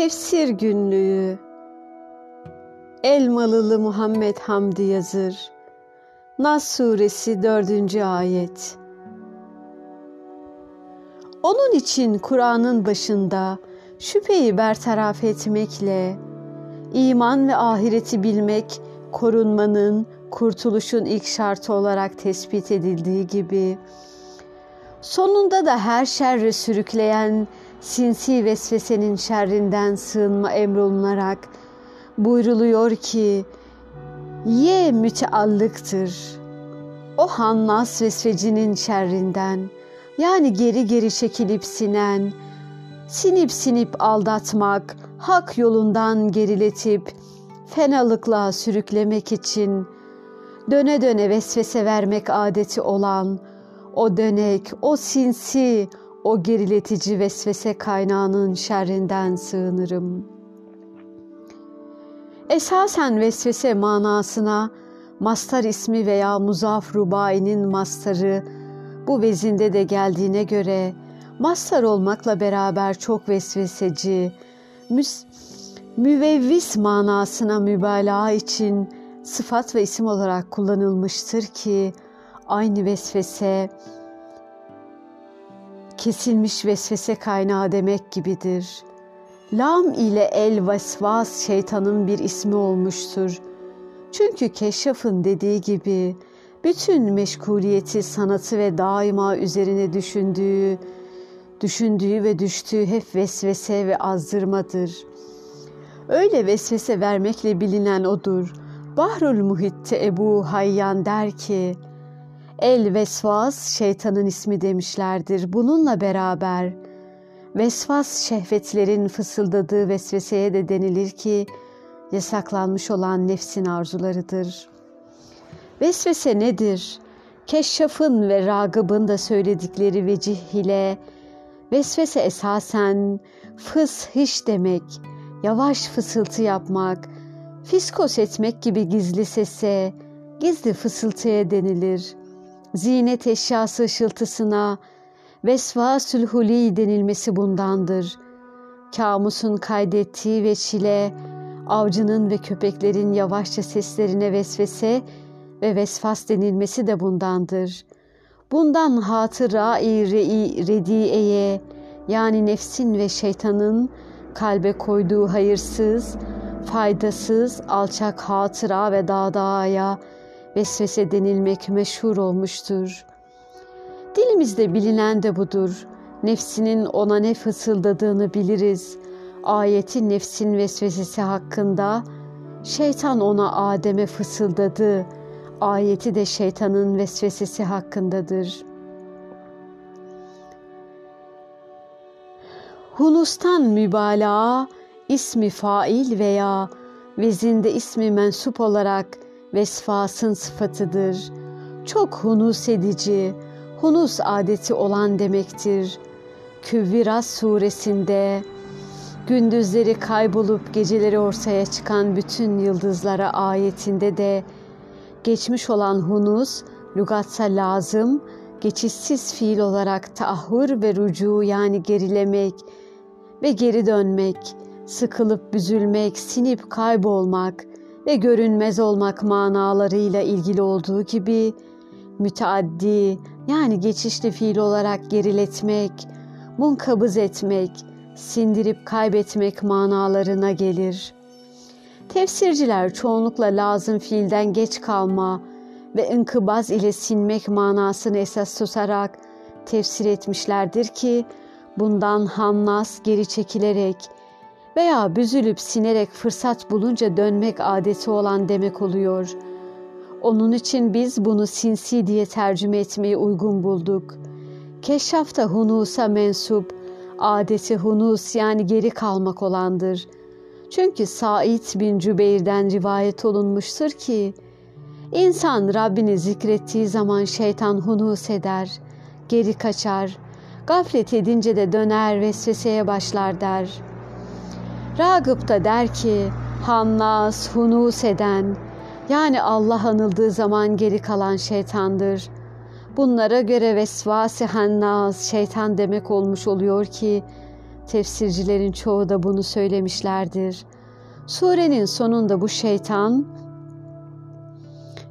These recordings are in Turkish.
Tefsir Günlüğü Elmalılı Muhammed Hamdi yazır Nas Suresi 4. Ayet Onun için Kur'an'ın başında şüpheyi bertaraf etmekle, iman ve ahireti bilmek korunmanın, kurtuluşun ilk şartı olarak tespit edildiği gibi, sonunda da her şerre sürükleyen sinsi vesvesenin şerrinden sığınma emrolunarak buyruluyor ki ye müteallıktır. O hannas vesvecinin şerrinden yani geri geri çekilip sinen, sinip sinip aldatmak, hak yolundan geriletip fenalıkla sürüklemek için döne döne vesvese vermek adeti olan o dönek, o sinsi, o geriletici vesvese kaynağının şerrinden sığınırım. Esasen vesvese manasına mastar ismi veya muzaf rubainin mastarı bu vezinde de geldiğine göre mastar olmakla beraber çok vesveseci, müs müvevvis manasına mübalağa için sıfat ve isim olarak kullanılmıştır ki aynı vesvese kesilmiş vesvese kaynağı demek gibidir. Lam ile el vesvas şeytanın bir ismi olmuştur. Çünkü Keşşaf'ın dediği gibi bütün meşguliyeti, sanatı ve daima üzerine düşündüğü, düşündüğü ve düştüğü hep vesvese ve azdırmadır. Öyle vesvese vermekle bilinen odur. Bahrul Muhitte Ebu Hayyan der ki, El Vesvas şeytanın ismi demişlerdir. Bununla beraber vesvas şehvetlerin fısıldadığı vesveseye de denilir ki yasaklanmış olan nefsin arzularıdır. Vesvese nedir? Keşşaf'ın ve Ragıb'ın da söyledikleri vecih ile vesvese esasen fıs hiç demek, yavaş fısıltı yapmak, fiskos etmek gibi gizli sese, gizli fısıltıya denilir zinet eşyası ışıltısına vesvasül huli denilmesi bundandır. Kamus'un kaydettiği ve çile, avcının ve köpeklerin yavaşça seslerine vesvese ve vesfas denilmesi de bundandır. Bundan hatıra-i rediyeye yani nefsin ve şeytanın kalbe koyduğu hayırsız, faydasız, alçak hatıra ve dağdağaya vesvese denilmek meşhur olmuştur. Dilimizde bilinen de budur. Nefsinin ona ne fısıldadığını biliriz. Ayetin nefsin vesvesesi hakkında şeytan ona Adem'e fısıldadı. Ayeti de şeytanın vesvesesi hakkındadır. Hunustan mübalağa ismi fail veya vezinde ismi mensup olarak vesfasın sıfatıdır. Çok hunus edici, hunus adeti olan demektir. Küvviras suresinde gündüzleri kaybolup geceleri ortaya çıkan bütün yıldızlara ayetinde de geçmiş olan hunus lügatsa lazım, geçişsiz fiil olarak taahhür ve rucu yani gerilemek ve geri dönmek, sıkılıp büzülmek, sinip kaybolmak, ve görünmez olmak manalarıyla ilgili olduğu gibi müteaddi yani geçişli fiil olarak geriletmek, munkabız etmek, sindirip kaybetmek manalarına gelir. Tefsirciler çoğunlukla lazım fiilden geç kalma ve inkıbaz ile sinmek manasını esas tutarak tefsir etmişlerdir ki bundan Hannas geri çekilerek veya büzülüp sinerek fırsat bulunca dönmek adeti olan demek oluyor. Onun için biz bunu sinsi diye tercüme etmeyi uygun bulduk. Keşşaf da hunusa mensup, adeti hunus yani geri kalmak olandır. Çünkü Said bin Cübeyr'den rivayet olunmuştur ki, İnsan Rabbini zikrettiği zaman şeytan hunus eder, geri kaçar, gaflet edince de döner vesveseye başlar der.'' Ragıp da der ki Hannas, Hunus eden yani Allah anıldığı zaman geri kalan şeytandır. Bunlara göre vesvasi hannas şeytan demek olmuş oluyor ki Tefsircilerin çoğu da bunu söylemişlerdir. Surenin sonunda bu şeytan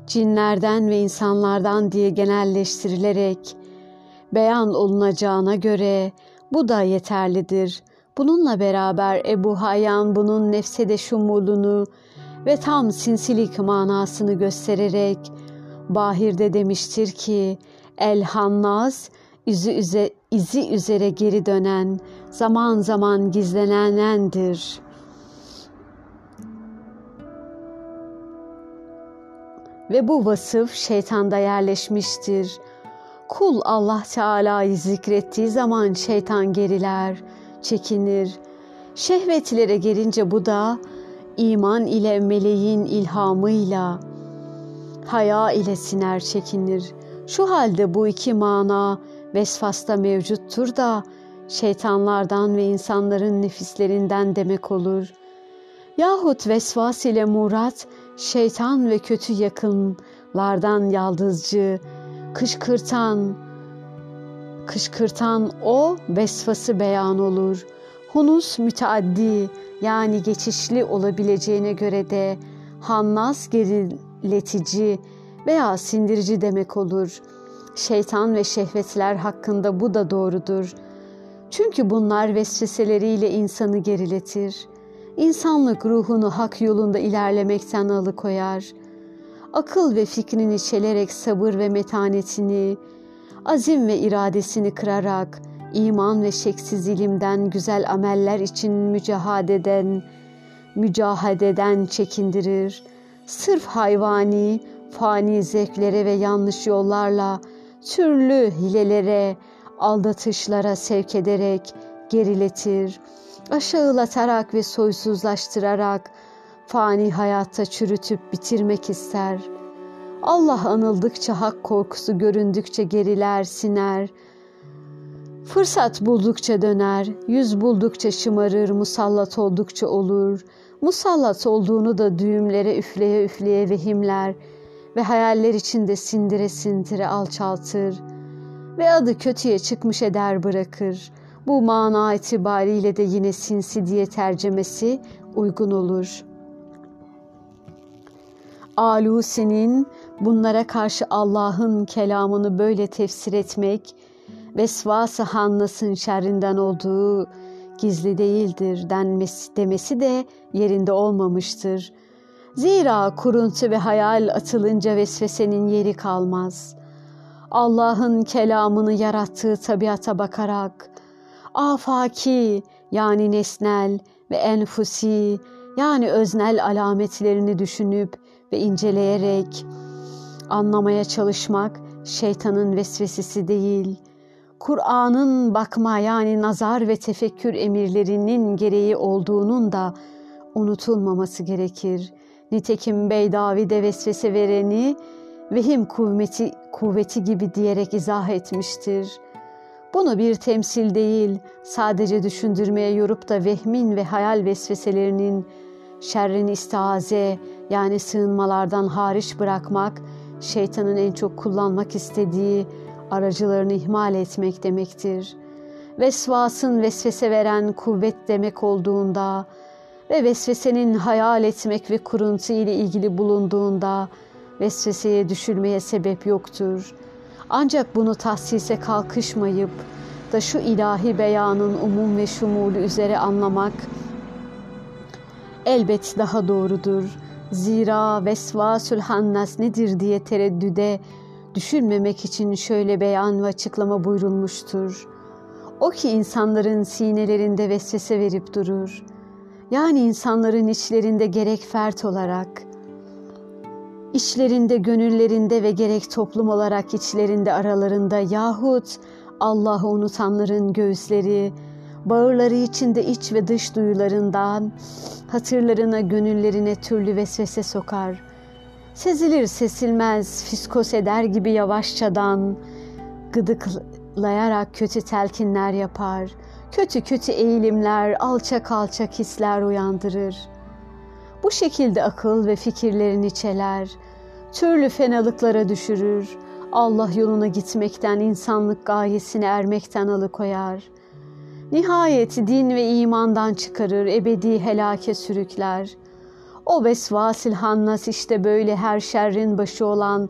cinlerden ve insanlardan diye genelleştirilerek beyan olunacağına göre bu da yeterlidir. Bununla beraber Ebu Hayyan bunun nefsede şumulunu ve tam sinsilik manasını göstererek Bahir'de demiştir ki El izi, üze, izi üzere geri dönen, zaman zaman gizlenenendir. Ve bu vasıf şeytanda yerleşmiştir. Kul Allah Teala'yı zikrettiği zaman şeytan geriler, çekinir. Şehvetlere gelince bu da iman ile meleğin ilhamıyla, haya ile siner çekinir. Şu halde bu iki mana vesfasta mevcuttur da şeytanlardan ve insanların nefislerinden demek olur. Yahut vesvas ile murat şeytan ve kötü yakınlardan yaldızcı, kışkırtan, kışkırtan o vesfası beyan olur. Hunus müteaddi yani geçişli olabileceğine göre de hannas geriletici veya sindirici demek olur. Şeytan ve şehvetler hakkında bu da doğrudur. Çünkü bunlar vesveseleriyle insanı geriletir. İnsanlık ruhunu hak yolunda ilerlemekten alıkoyar. Akıl ve fikrini çelerek sabır ve metanetini, azim ve iradesini kırarak, iman ve şeksiz ilimden güzel ameller için mücahadeden, mücahededen çekindirir. Sırf hayvani, fani zevklere ve yanlış yollarla, türlü hilelere, aldatışlara sevk ederek geriletir. Aşağılatarak ve soysuzlaştırarak fani hayatta çürütüp bitirmek ister. Allah anıldıkça hak korkusu göründükçe geriler, siner. Fırsat buldukça döner, yüz buldukça şımarır, musallat oldukça olur. Musallat olduğunu da düğümlere üfleye üfleye vehimler ve hayaller içinde sindire sindire alçaltır ve adı kötüye çıkmış eder bırakır. Bu mana itibariyle de yine sinsi diye tercemesi uygun olur. Alusi'nin bunlara karşı Allah'ın kelamını böyle tefsir etmek, vesvası hannasın şerrinden olduğu gizli değildir denmesi, demesi de yerinde olmamıştır. Zira kuruntu ve hayal atılınca vesvesenin yeri kalmaz. Allah'ın kelamını yarattığı tabiata bakarak, afaki yani nesnel ve enfusi yani öznel alametlerini düşünüp ve inceleyerek anlamaya çalışmak şeytanın vesvesesi değil, Kur'an'ın bakma yani nazar ve tefekkür emirlerinin gereği olduğunun da unutulmaması gerekir. Nitekim Beydavi de vesvese vereni vehim kuvveti, kuvveti gibi diyerek izah etmiştir. Bunu bir temsil değil, sadece düşündürmeye yorup da vehmin ve hayal vesveselerinin şerrini istiaze yani sığınmalardan hariç bırakmak, şeytanın en çok kullanmak istediği aracılarını ihmal etmek demektir. Vesvasın vesvese veren kuvvet demek olduğunda ve vesvesenin hayal etmek ve kuruntu ile ilgili bulunduğunda vesveseye düşülmeye sebep yoktur. Ancak bunu tahsise kalkışmayıp da şu ilahi beyanın umum ve şumulu üzere anlamak elbet daha doğrudur. Zira vesvasül hannas nedir diye tereddüde düşünmemek için şöyle beyan ve açıklama buyurulmuştur. O ki insanların sinelerinde vesvese verip durur. Yani insanların içlerinde gerek fert olarak, içlerinde, gönüllerinde ve gerek toplum olarak içlerinde aralarında yahut Allah'ı unutanların göğüsleri, bağırları içinde iç ve dış duyularından hatırlarına, gönüllerine türlü vesvese sokar. Sezilir sesilmez, fiskos eder gibi yavaşçadan gıdıklayarak kötü telkinler yapar. Kötü kötü eğilimler, alçak alçak hisler uyandırır. Bu şekilde akıl ve fikirlerini çeler, türlü fenalıklara düşürür, Allah yoluna gitmekten, insanlık gayesine ermekten alıkoyar. Nihayet din ve imandan çıkarır, ebedi helake sürükler. O vesvasil hannas işte böyle her şerrin başı olan,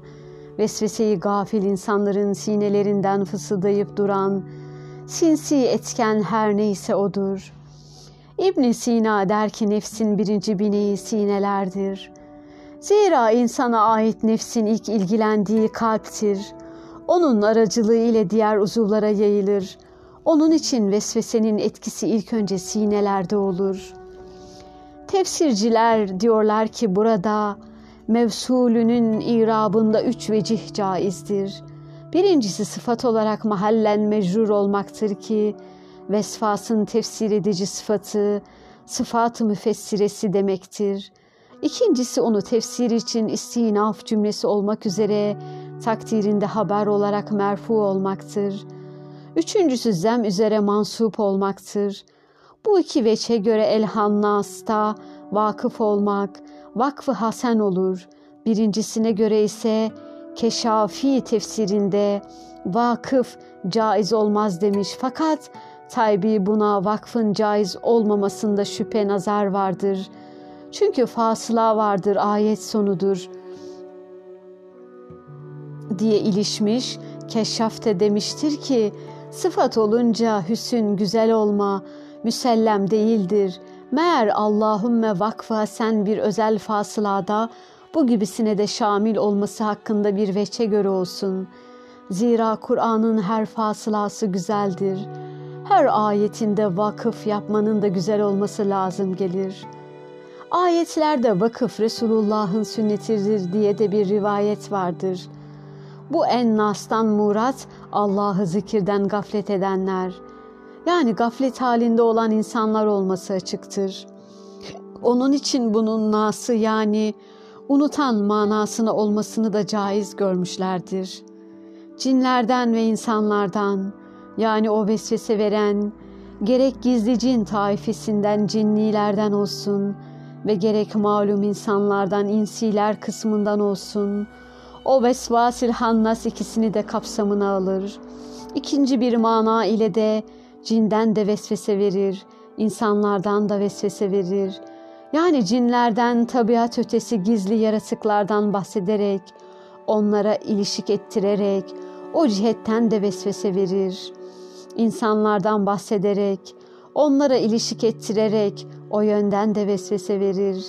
vesveseyi gafil insanların sinelerinden fısıldayıp duran, sinsi etken her neyse odur. ibn Sina der ki nefsin birinci bineği sinelerdir. Zira insana ait nefsin ilk ilgilendiği kalptir. Onun aracılığı ile diğer uzuvlara yayılır. Onun için vesvesenin etkisi ilk önce sinelerde olur. Tefsirciler diyorlar ki burada mevsulünün irabında üç vecih caizdir. Birincisi sıfat olarak mahallen mecrur olmaktır ki vesfasın tefsir edici sıfatı sıfat-ı müfessiresi demektir. İkincisi onu tefsir için istinaf cümlesi olmak üzere takdirinde haber olarak merfu olmaktır. Üçüncüsü zem üzere mansup olmaktır. Bu iki veçe göre elhannasta vakıf olmak, vakfı hasen olur. Birincisine göre ise Keşafi tefsirinde vakıf caiz olmaz demiş. Fakat Taybi buna vakfın caiz olmamasında şüphe nazar vardır. Çünkü fasıla vardır, ayet sonudur diye ilişmiş. Keşşaf de demiştir ki sıfat olunca hüsün güzel olma müsellem değildir. Meğer Allahümme vakfa sen bir özel fasılada bu gibisine de şamil olması hakkında bir veçe göre olsun. Zira Kur'an'ın her fasılası güzeldir. Her ayetinde vakıf yapmanın da güzel olması lazım gelir. Ayetlerde vakıf Resulullah'ın sünnetidir diye de bir rivayet vardır. Bu en nastan murat Allah'ı zikirden gaflet edenler. Yani gaflet halinde olan insanlar olması açıktır. Onun için bunun nası yani unutan manasını olmasını da caiz görmüşlerdir. Cinlerden ve insanlardan yani o vesvese veren gerek gizli cin taifesinden cinnilerden olsun ve gerek malum insanlardan insiler kısmından olsun o vesvasil hannas ikisini de kapsamına alır. İkinci bir mana ile de cinden de vesvese verir, insanlardan da vesvese verir.'' Yani cinlerden, tabiat ötesi gizli yaratıklardan bahsederek, onlara ilişik ettirerek, o cihetten de vesvese verir. İnsanlardan bahsederek, onlara ilişik ettirerek, o yönden de vesvese verir.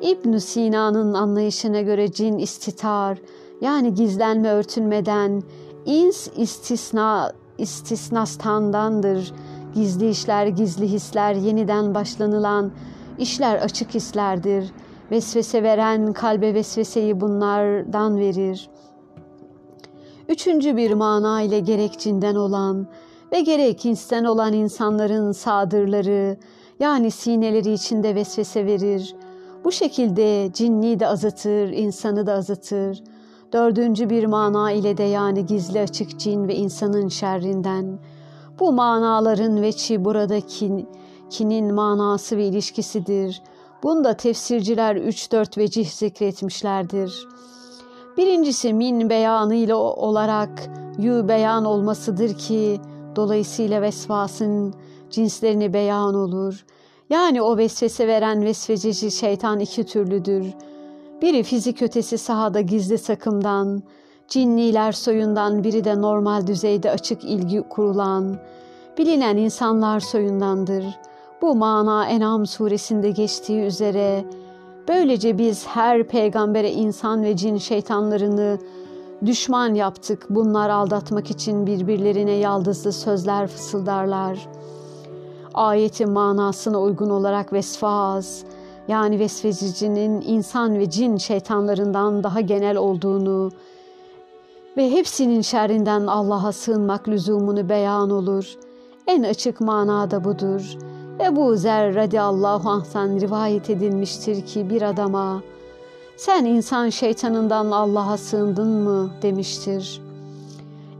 ibn Sina'nın anlayışına göre cin istitar, yani gizlenme örtünmeden, ins istisna, istisnastandandır. Gizli işler, gizli hisler, yeniden başlanılan, İşler açık hislerdir. Vesvese veren kalbe vesveseyi bunlardan verir. Üçüncü bir mana ile gerek cinden olan ve gerek insten olan insanların sadırları yani sineleri içinde vesvese verir. Bu şekilde cinni de azıtır, insanı da azıtır. Dördüncü bir mana ile de yani gizli açık cin ve insanın şerrinden. Bu manaların veçi buradaki kinin manası ve ilişkisidir. Bunda tefsirciler 3-4 vecih zikretmişlerdir. Birincisi min beyanı ile olarak yu beyan olmasıdır ki dolayısıyla vesvasın cinslerini beyan olur. Yani o vesvese veren vesvececi şeytan iki türlüdür. Biri fizik ötesi sahada gizli sakımdan, cinniler soyundan biri de normal düzeyde açık ilgi kurulan, bilinen insanlar soyundandır.'' Bu mana En'am suresinde geçtiği üzere böylece biz her peygambere insan ve cin şeytanlarını düşman yaptık. Bunlar aldatmak için birbirlerine yaldızlı sözler fısıldarlar. Ayetin manasına uygun olarak vesfaz yani vesvecicinin insan ve cin şeytanlarından daha genel olduğunu ve hepsinin şerrinden Allah'a sığınmak lüzumunu beyan olur. En açık manada budur.'' Ebu Zer radıyallahu anh'tan rivayet edilmiştir ki bir adama sen insan şeytanından Allah'a sığındın mı demiştir.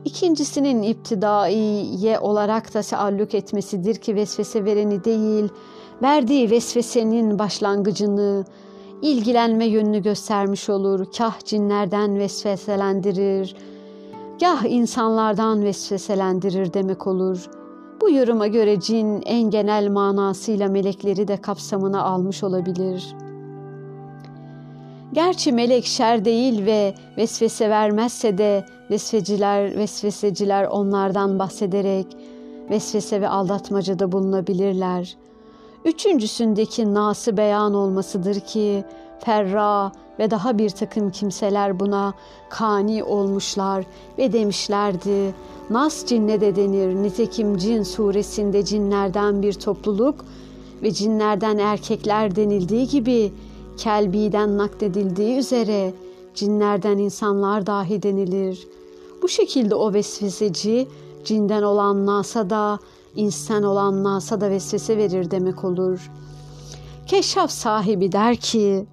İkincisinin iptidaiye olarak da seallük etmesidir ki vesvese vereni değil, verdiği vesvesenin başlangıcını, ilgilenme yönünü göstermiş olur. Kah cinlerden vesveselendirir, gah insanlardan vesveselendirir demek olur. Bu yoruma göre cin en genel manasıyla melekleri de kapsamına almış olabilir. Gerçi melek şer değil ve vesvese vermezse de vesveciler, vesveseciler onlardan bahsederek vesvese ve aldatmacada bulunabilirler. Üçüncüsündeki nası beyan olmasıdır ki Ferra ve daha bir takım kimseler buna kani olmuşlar ve demişlerdi. Nas cinne de denir. Nitekim cin suresinde cinlerden bir topluluk ve cinlerden erkekler denildiği gibi Kelbi'den nakledildiği üzere cinlerden insanlar dahi denilir. Bu şekilde o vesveseci cinden olan nasa da insan olan nasa da vesvese verir demek olur. Keşaf sahibi der ki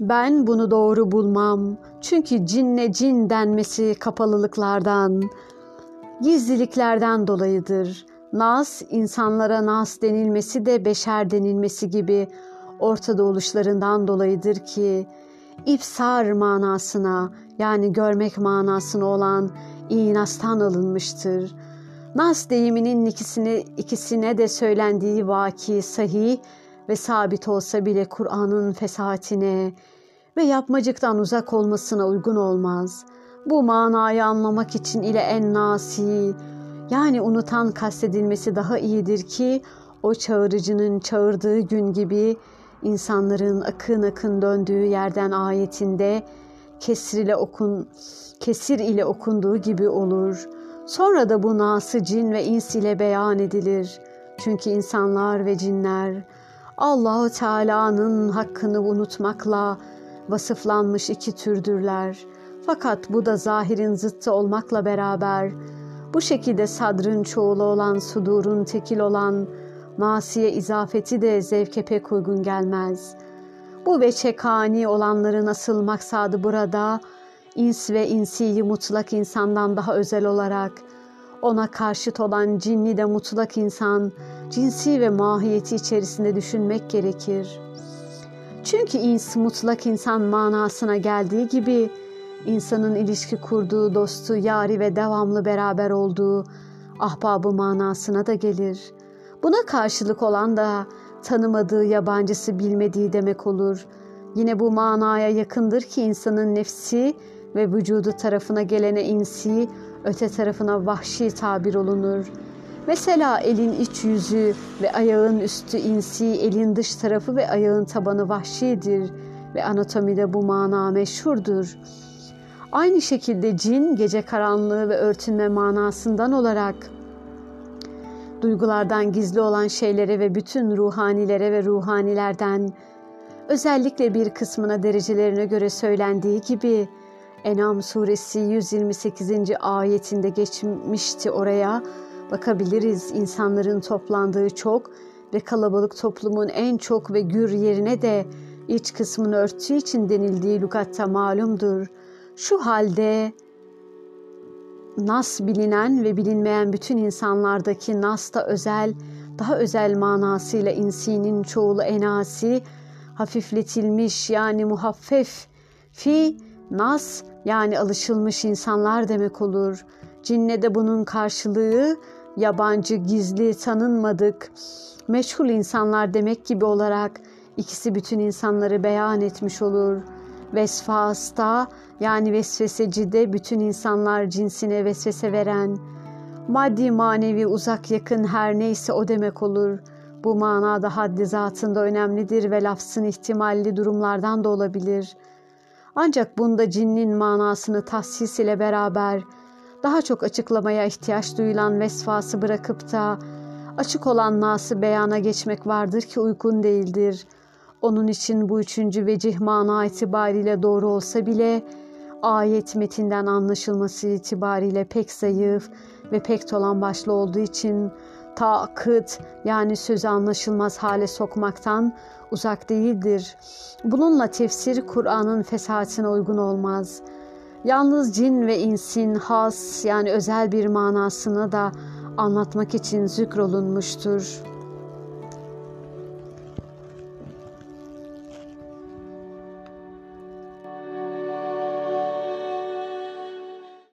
ben bunu doğru bulmam. Çünkü cinle cin denmesi kapalılıklardan, gizliliklerden dolayıdır. Nas, insanlara nas denilmesi de beşer denilmesi gibi ortada oluşlarından dolayıdır ki, ifsar manasına yani görmek manasına olan inastan alınmıştır. Nas deyiminin ikisine, ikisine de söylendiği vaki sahih ve sabit olsa bile Kur'an'ın fesahatine ve yapmacıktan uzak olmasına uygun olmaz. Bu manayı anlamak için ile en nasi yani unutan kastedilmesi daha iyidir ki o çağırıcının çağırdığı gün gibi insanların akın akın döndüğü yerden ayetinde kesir ile okun kesir ile okunduğu gibi olur. Sonra da bu nası cin ve ins ile beyan edilir. Çünkü insanlar ve cinler Allahu Teala'nın hakkını unutmakla vasıflanmış iki türdürler. Fakat bu da zahirin zıttı olmakla beraber bu şekilde sadrın çoğulu olan sudurun tekil olan masiye izafeti de zevke pek uygun gelmez. Bu veçe kani olanların asıl maksadı burada ins ve insiyi mutlak insandan daha özel olarak ona karşıt olan cinni de mutlak insan, cinsi ve mahiyeti içerisinde düşünmek gerekir. Çünkü ins mutlak insan manasına geldiği gibi insanın ilişki kurduğu dostu, yari ve devamlı beraber olduğu ahbabı manasına da gelir. Buna karşılık olan da tanımadığı yabancısı bilmediği demek olur. Yine bu manaya yakındır ki insanın nefsi ve vücudu tarafına gelene insi, öte tarafına vahşi tabir olunur. Mesela elin iç yüzü ve ayağın üstü insi, elin dış tarafı ve ayağın tabanı vahşidir ve anatomide bu mana meşhurdur. Aynı şekilde cin gece karanlığı ve örtünme manasından olarak duygulardan gizli olan şeylere ve bütün ruhanilere ve ruhanilerden özellikle bir kısmına derecelerine göre söylendiği gibi Enam suresi 128. ayetinde geçmişti oraya bakabiliriz insanların toplandığı çok ve kalabalık toplumun en çok ve gür yerine de iç kısmını örttüğü için denildiği lugatta malumdur. Şu halde nas bilinen ve bilinmeyen bütün insanlardaki nas da özel, daha özel manasıyla insinin çoğulu enasi, hafifletilmiş yani muhaffef, fi, nas yani alışılmış insanlar demek olur. Cinne de bunun karşılığı yabancı, gizli, tanınmadık, meşhur insanlar demek gibi olarak ikisi bütün insanları beyan etmiş olur. Vesfasta yani vesvesecide bütün insanlar cinsine vesvese veren, maddi manevi uzak yakın her neyse o demek olur. Bu manada haddi zatında önemlidir ve lafzın ihtimalli durumlardan da olabilir. Ancak bunda cinnin manasını tahsis ile beraber daha çok açıklamaya ihtiyaç duyulan vesfası bırakıp da açık olan nası beyana geçmek vardır ki uygun değildir. Onun için bu üçüncü vecih mana itibariyle doğru olsa bile ayet metinden anlaşılması itibariyle pek zayıf ve pek dolan başlı olduğu için takıt yani sözü anlaşılmaz hale sokmaktan uzak değildir. Bununla tefsir Kur'an'ın fesatine uygun olmaz. Yalnız cin ve insin has yani özel bir manasını da anlatmak için zikrolunmuştur.''